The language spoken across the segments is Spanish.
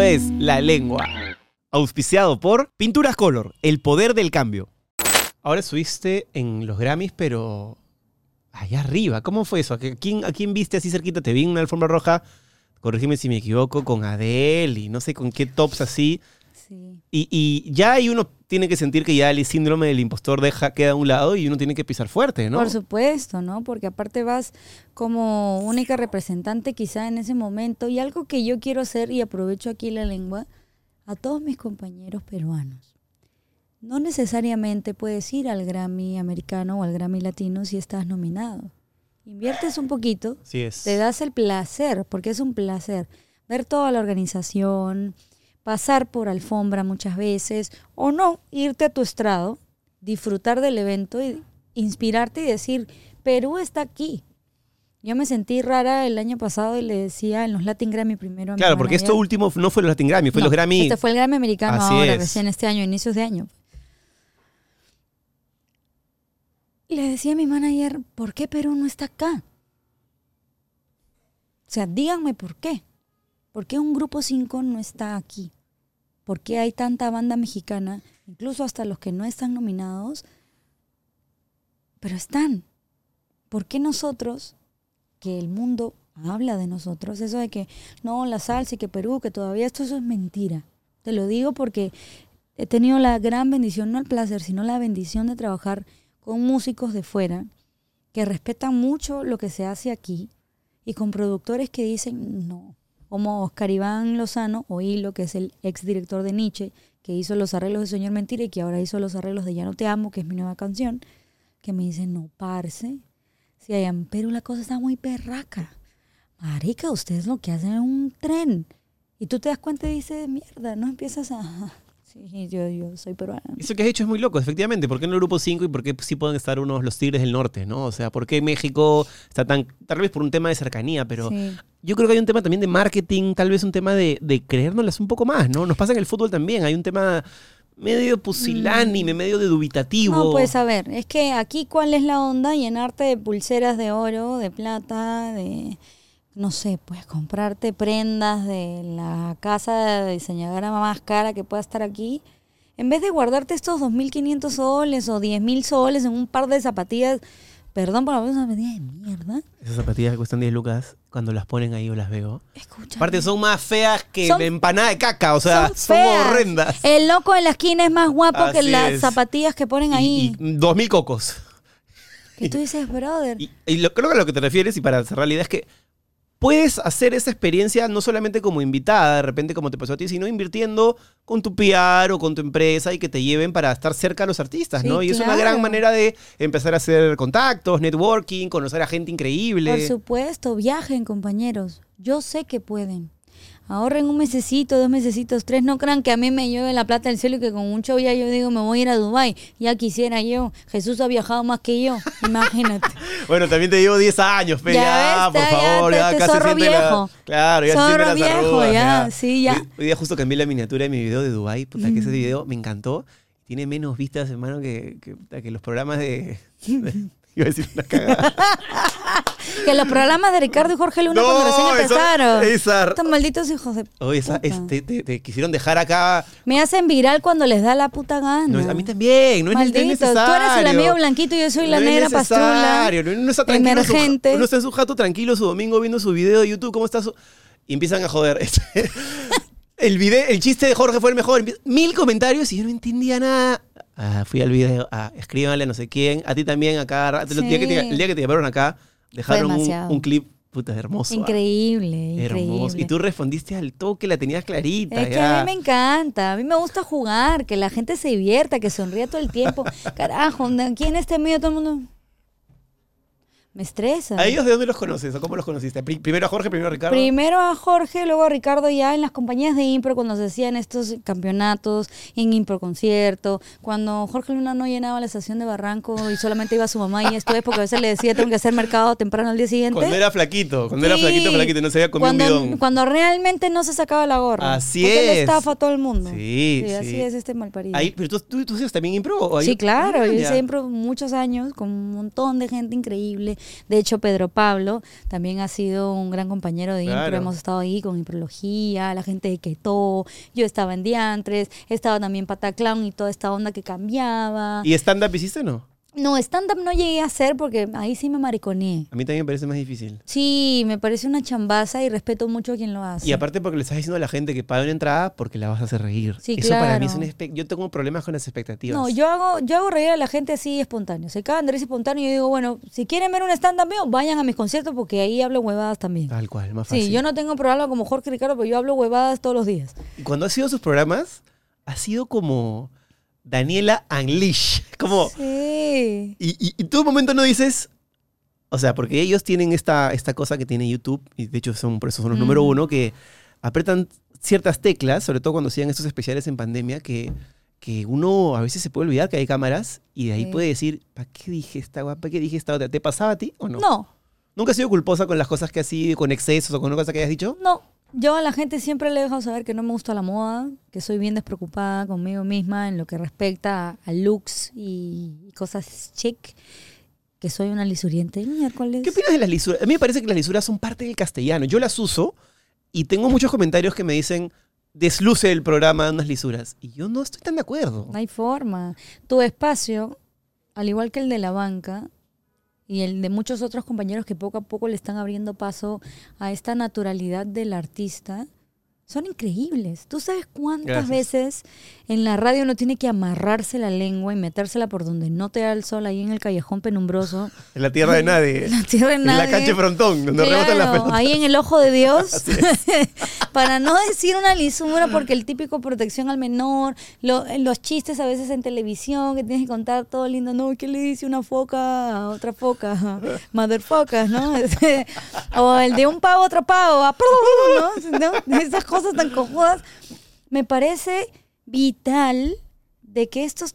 Es La Lengua. Auspiciado por Pinturas Color, el poder del cambio. Ahora subiste en los Grammys, pero allá arriba. ¿Cómo fue eso? ¿A quién, a quién viste así cerquita? Te vi en una alfombra roja, corrígeme si me equivoco, con Adele y no sé con qué tops así. Sí. Y, y ya ahí uno tiene que sentir que ya el síndrome del impostor deja, queda a un lado y uno tiene que pisar fuerte, ¿no? Por supuesto, ¿no? Porque aparte vas como única representante quizá en ese momento y algo que yo quiero hacer y aprovecho aquí la lengua a todos mis compañeros peruanos. No necesariamente puedes ir al Grammy americano o al Grammy latino si estás nominado. Inviertes un poquito, Así es. te das el placer, porque es un placer, ver toda la organización, pasar por alfombra muchas veces, o no, irte a tu estrado, disfrutar del evento y inspirarte y decir, Perú está aquí. Yo me sentí rara el año pasado y le decía en los Latin Grammy primero a mi Claro, porque esto último no fue los Latin Grammy, fue No, los Grammy. Este fue el Grammy americano Así ahora, es. recién este año, inicios de año. Y le decía a mi manager, ¿por qué Perú no está acá? O sea, díganme por qué. ¿Por qué un grupo 5 no está aquí? ¿Por qué hay tanta banda mexicana, incluso hasta los que no están nominados, pero están? ¿Por qué nosotros, que el mundo habla de nosotros, eso de que no, la salsa y que Perú, que todavía esto eso es mentira? Te lo digo porque he tenido la gran bendición, no el placer, sino la bendición de trabajar con músicos de fuera que respetan mucho lo que se hace aquí y con productores que dicen no, como Oscar Iván Lozano o Hilo, que es el ex director de Nietzsche, que hizo los arreglos de Señor Mentira y que ahora hizo los arreglos de Ya no te amo, que es mi nueva canción, que me dicen, no, parce, si allá en Perú la cosa está muy perraca. Marica, ustedes lo que hacen es un tren. Y tú te das cuenta y dices, mierda, no empiezas a... Sí, yo, yo soy peruana. Eso que has hecho es muy loco, efectivamente. ¿Por qué no el grupo 5 y por qué sí pueden estar unos los Tigres del Norte, no? O sea, ¿por qué México está tan. Tal vez por un tema de cercanía, pero Sí. yo creo que hay un tema también de marketing, tal vez un tema de, de creérnoslas un poco más, ¿no? Nos pasa en el fútbol también. Hay un tema medio pusilánime, medio de dubitativo. Mm. No, pues a ver, es que aquí cuál es la onda, llenarte de pulseras de oro, de plata, de, no sé, pues comprarte prendas de la casa diseñadora más cara que pueda estar aquí, en vez de guardarte estos 2.500 soles o 10.000 soles en un par de zapatillas, perdón por la una zapatilla de mierda, Esas zapatillas que cuestan 10 lucas, cuando las ponen ahí yo las veo. escucha. Aparte son más feas que Son- empanada de caca, o sea, son, horrendas. El loco de la esquina es más guapo que las es. zapatillas que ponen ahí. Y, y 2000 cocos. que tú dices, brother. Y, y lo, creo que a lo que te refieres, y para cerrar la idea, es que puedes hacer esa experiencia no solamente como invitada, de repente como te pasó a ti, sino invirtiendo con tu PR o con tu empresa y que te lleven para estar cerca a los artistas, Sí, ¿no? Y es una gran manera de empezar a hacer contactos, networking, conocer a gente increíble. Por supuesto, viajen, compañeros. Yo sé que pueden. Ahorren un mesecito, dos mesecitos, tres. No crean que a mí me llueve la plata del cielo y que con un show ya yo digo me voy a ir a Dubai. Ya quisiera yo. Jesús ha viajado más que yo. Imagínate. Bueno, también te llevo 10 años, pe, Ya ya, ves, por ya, ya, favor, ya, casi zorro la- viejo. Claro, ya Zorro las viejo, arrugas, ya, sí, ya. Hoy, hoy día justo cambié la miniatura de mi video de Dubai, puta, que ese video me encantó. Tiene menos vistas, hermano, que, que, que los programas de... de- Iba a decir una cagada. Que los programas de Ricardo y Jorge Luna No, cuando recién empezaron. esa- Estos malditos hijos de. Oye, esa, puta. este, te, te quisieron dejar acá. Me hacen viral cuando les da la puta gana. No, a mí también, no no es necesario. tú eres el amigo blanquito y yo soy la No negra pastrula. no- está tranquilo, en su- emergente. uno está en su jato tranquilo su domingo viendo su video de YouTube, ¿cómo está su...? Y empiezan a joder. El, video, el chiste de Jorge fue el mejor. Mil comentarios y yo no entendía nada. Ah, fui al video, ah, escríbanle a no sé quién, a ti también acá. El, día que te, el día que te llamaron acá, dejaron un, clip, puta, hermoso. ah. Increíble, Hermoso. increíble. Y tú respondiste al toque, la tenías clarita. Es que a mí me encanta, a mí me gusta jugar, que la gente se divierta, que sonría todo el tiempo. Carajo, aquí en este medio todo el mundo me estresa. ¿A ellos de dónde los conoces o cómo los conociste? Pri- Primero a Jorge, primero a Ricardo. Primero a Jorge, luego a Ricardo ya en las compañías de impro cuando se hacían estos campeonatos, en impro concierto, cuando Jorge Luna no llenaba la estación de Barranco y solamente iba su mamá y esto es porque a veces le decía tengo que hacer mercado temprano al día siguiente. Cuando era flaquito, cuando era flaquito, flaquito, no se había comido cuando, un bidón. Cuando realmente no se sacaba la gorra. Así porque es. le estafa a todo el mundo. Sí, Así sí. es este malparido. Ahí, pero tú, tú, tú también impro. ¿o? Sí, claro, Ah, yo hice impro muchos años con un montón de gente increíble, De hecho, Pedro Pablo también ha sido un gran compañero de Claro. impro. Hemos estado ahí con imprología, la gente de Keto. Yo estaba en Diantres, estaba también Pataclown y toda esta onda que cambiaba. ¿Y stand-up hiciste o no? No, stand-up no llegué a hacer porque ahí sí me mariconeé. A mí también me parece más difícil. Sí, me parece una chambaza y respeto mucho a quien lo hace. Y aparte porque le estás diciendo a la gente que paga una entrada porque la vas a hacer reír. Sí, Eso para mí es un Yo tengo problemas con las expectativas. No, yo hago, yo hago reír a la gente así espontáneo. Se cagan de risa espontáneo y yo digo, bueno, si quieren ver un stand-up mío, vayan a mis conciertos porque ahí hablo huevadas también. Tal cual, más fácil. Sí, yo no tengo programa como Jorge Ricardo, pero yo hablo huevadas todos los días. Y cuando ha sido sus programas, ha sido como Daniela Unleash. Como... Sí. Y, y, y tú un momento no dices... O sea, porque ellos tienen esta, esta cosa que tiene YouTube, y de hecho son por eso son los Mm. número uno, que apretan ciertas teclas, sobre todo cuando hacían estos especiales en pandemia, que, que uno a veces se puede olvidar que hay cámaras y de ahí Sí. puede decir, ¿para qué dije esta guapa? ¿Para qué dije esta otra? ¿Te pasaba a ti o no? No, ¿Nunca has sido culposa con las cosas que has sido, con excesos o con una cosa que hayas dicho? no. Yo a la gente siempre le he dejado saber que no me gusta la moda, que soy bien despreocupada conmigo misma en lo que respecta a, looks y, cosas chic, que soy una lisuriente. Miércoles. ¿Qué opinas de las lisuras? A mí me parece que las lisuras son parte del castellano. Yo las uso y tengo muchos comentarios que me dicen, desluce el programa unas lisuras. Y yo no estoy tan de acuerdo. No hay forma. Tu espacio, al igual que el de la banca y el de muchos otros compañeros que poco a poco le están abriendo paso a esta naturalidad del artista, son increíbles. ¿Tú sabes cuántas Gracias. veces en la radio uno tiene que amarrarse la lengua y metérsela por donde no te da el sol ahí en el callejón penumbroso? En la tierra de nadie. La tierra de En la nadie. cancha frontón, donde rebotan las pelotas. ahí en el ojo de Dios, para no decir una lisura, porque el típico protección al menor, lo- los chistes a veces en televisión, que tienes que contar todo lindo, no, ¿qué le dice una foca a otra foca? Motherfuckers, ¿no? Este, o el de un pavo a otro pavo, a ¿no? ¿no? Esas cosas tan cojudas. Me parece vital de que estos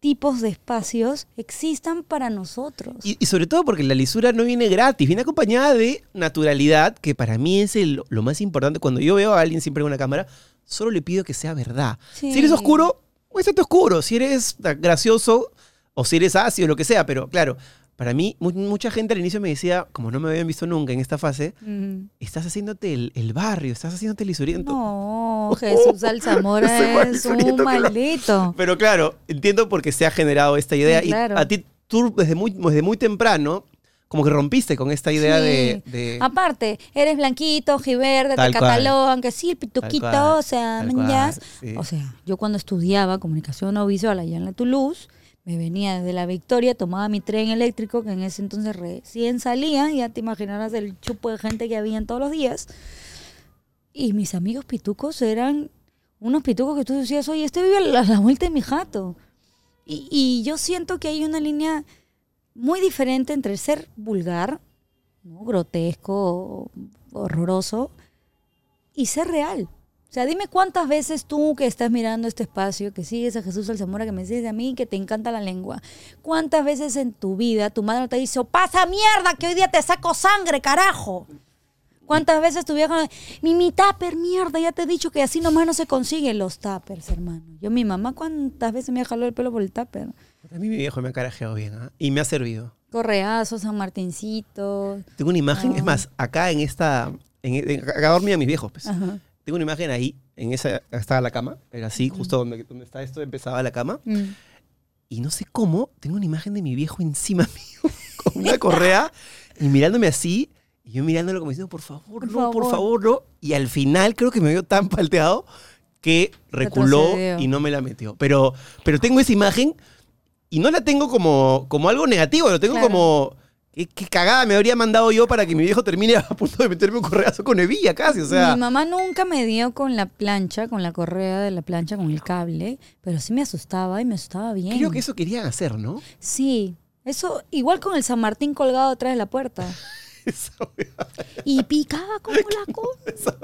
tipos de espacios existan para nosotros. Y, y sobre todo porque la lisura no viene gratis, viene acompañada de naturalidad, que para mí es el- lo más importante. Cuando yo veo a alguien siempre en una cámara, solo le pido que sea verdad. Sí. Si eres oscuro, muéstrate oscuro. Si eres gracioso o si eres ácido, lo que sea. Pero claro, para mí, mu- mucha gente al inicio me decía, como no me habían visto nunca en esta fase, Mm. estás haciéndote el, el barrio, estás haciéndote el lisuriento. No, Jesús Alzamora es un maldito. Pero claro, entiendo por qué se ha generado esta idea. Sí, claro. Y a ti, tú desde muy, desde muy temprano, como que rompiste con esta idea Sí. de, de- Aparte, eres blanquito, ojiverde, cual. catalogan, que sí, el pituquito, o sea, cual, sí. O sea, yo cuando estudiaba comunicación audiovisual allá en la Toulouse, me venía desde la Victoria, tomaba mi tren eléctrico, que en ese entonces recién salía, ya te imaginarás el chupo de gente que había todos los días. Y mis amigos pitucos eran unos pitucos que tú decías, oye, este vive a la, vuelta de mi jato. Y, y yo siento que hay una línea muy diferente entre ser vulgar, grotesco, horroroso, y ser real. O sea, dime cuántas veces tú que estás mirando este espacio, que sigues a Jesús Alzamora, que me dices a mí que te encanta la lengua, cuántas veces en tu vida tu madre te dice, pasa mierda, que hoy día te saco sangre, carajo. ¿Cuántas veces tu vieja, mi, mi tupper, mierda, ya te he dicho que así nomás no se consiguen los tuppers, hermano? Yo, mi mamá, ¿cuántas veces me ha jalado el pelo por el tupper? A mí mi viejo me ha carajeado bien ¿ah? y me ha servido. Correazos, San Martincito. Tengo una imagen, Ah. es más, acá en esta, en, en- acá dormían mis viejos, pues. Ajá. Tengo una imagen ahí, en esa, estaba la cama, era así, justo donde, donde está esto, empezaba la cama. Mm. Y no sé cómo, tengo una imagen de mi viejo encima mío, con una correa, y mirándome así, y yo mirándolo como diciendo, por favor, Por no, por favor. favor, no. Y al final creo que me vio tan palteado que reculó Retrocedió. y no me la metió. Pero, pero tengo esa imagen y no la tengo como, como algo negativo, lo tengo Claro. como... ¿Qué, cagada me habría mandado yo para que mi viejo termine a punto de meterme un correazo con hebilla casi? O sea, Mi mamá nunca me dio con la plancha, con la correa de la plancha, con el cable, pero sí me asustaba y me asustaba bien. creo que eso querían hacer, ¿no? Sí, eso igual con el San Martín colgado atrás de la puerta. Eso, Y picaba como la cosa.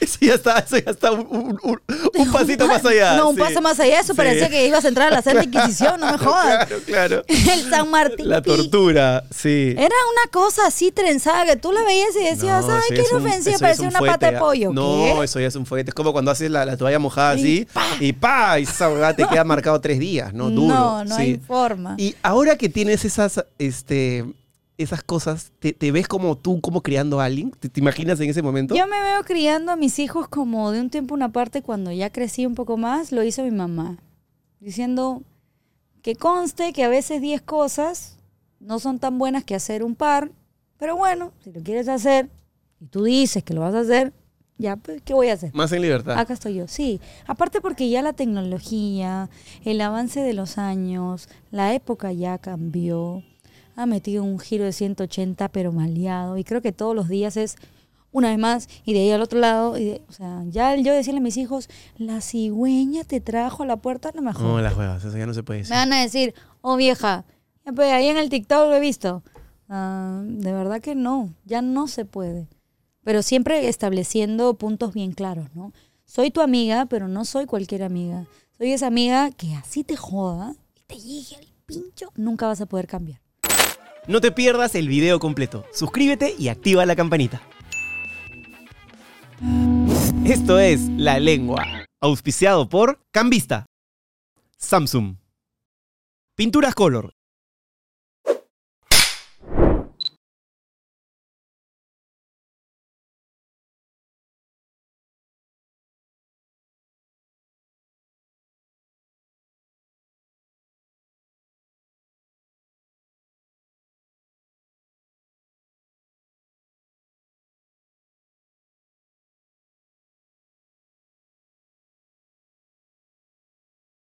eso, ya está, eso ya está un, un- un- un pasito más allá. No, un sí. paso más allá. Eso Sí. parecía que ibas a entrar a la Santa Inquisición, no me jodas. Claro, claro. El San Martín. La tortura, sí. Era una cosa así trenzada que tú la veías y decías, No, ay, qué inofensiva, parecía un una pata de pollo. No, ¿Qué? eso ya es un fuete. Es como cuando haces la, la toalla mojada Y así y pa, y esa huevada te queda marcado tres días, ¿no? Duro. No, no sí. hay forma. Y ahora que tienes esas, este, esas cosas? ¿Te, te ves como tú, como criando a alguien? ¿Te, te imaginas en ese momento? Yo me veo criando a mis hijos como de un tiempo a una parte, cuando ya crecí un poco más, lo hizo mi mamá. Diciendo que conste que a veces 10 cosas no son tan buenas que hacer un par, pero bueno, si lo quieres hacer y tú dices que lo vas a hacer, ya, pues, ¿qué voy a hacer? Más en libertad. Acá estoy yo, sí. Aparte porque ya la tecnología, el avance de los años, la época ya cambió, ha metido un giro de 180 pero maleado y creo que todos los días es una vez más y de ahí al otro lado. Y de- o sea, ya yo decirle a mis hijos, la cigüeña te trajo a la puerta, no me No, jodas. las huevas, eso ya no se puede Me decir. van a decir, oh vieja, pues, ahí en el TikTok lo he visto. Ah, de verdad que no, ya no se puede. Pero siempre estableciendo puntos bien claros, ¿no? Soy tu amiga, pero no soy cualquier amiga. Soy esa amiga que así te joda y te llegue al pincho, nunca vas a poder cambiar. No te pierdas el video completo. Suscríbete y activa la campanita. Esto es La Lengua, auspiciado por Cambista, Samsung, Pinturas Color,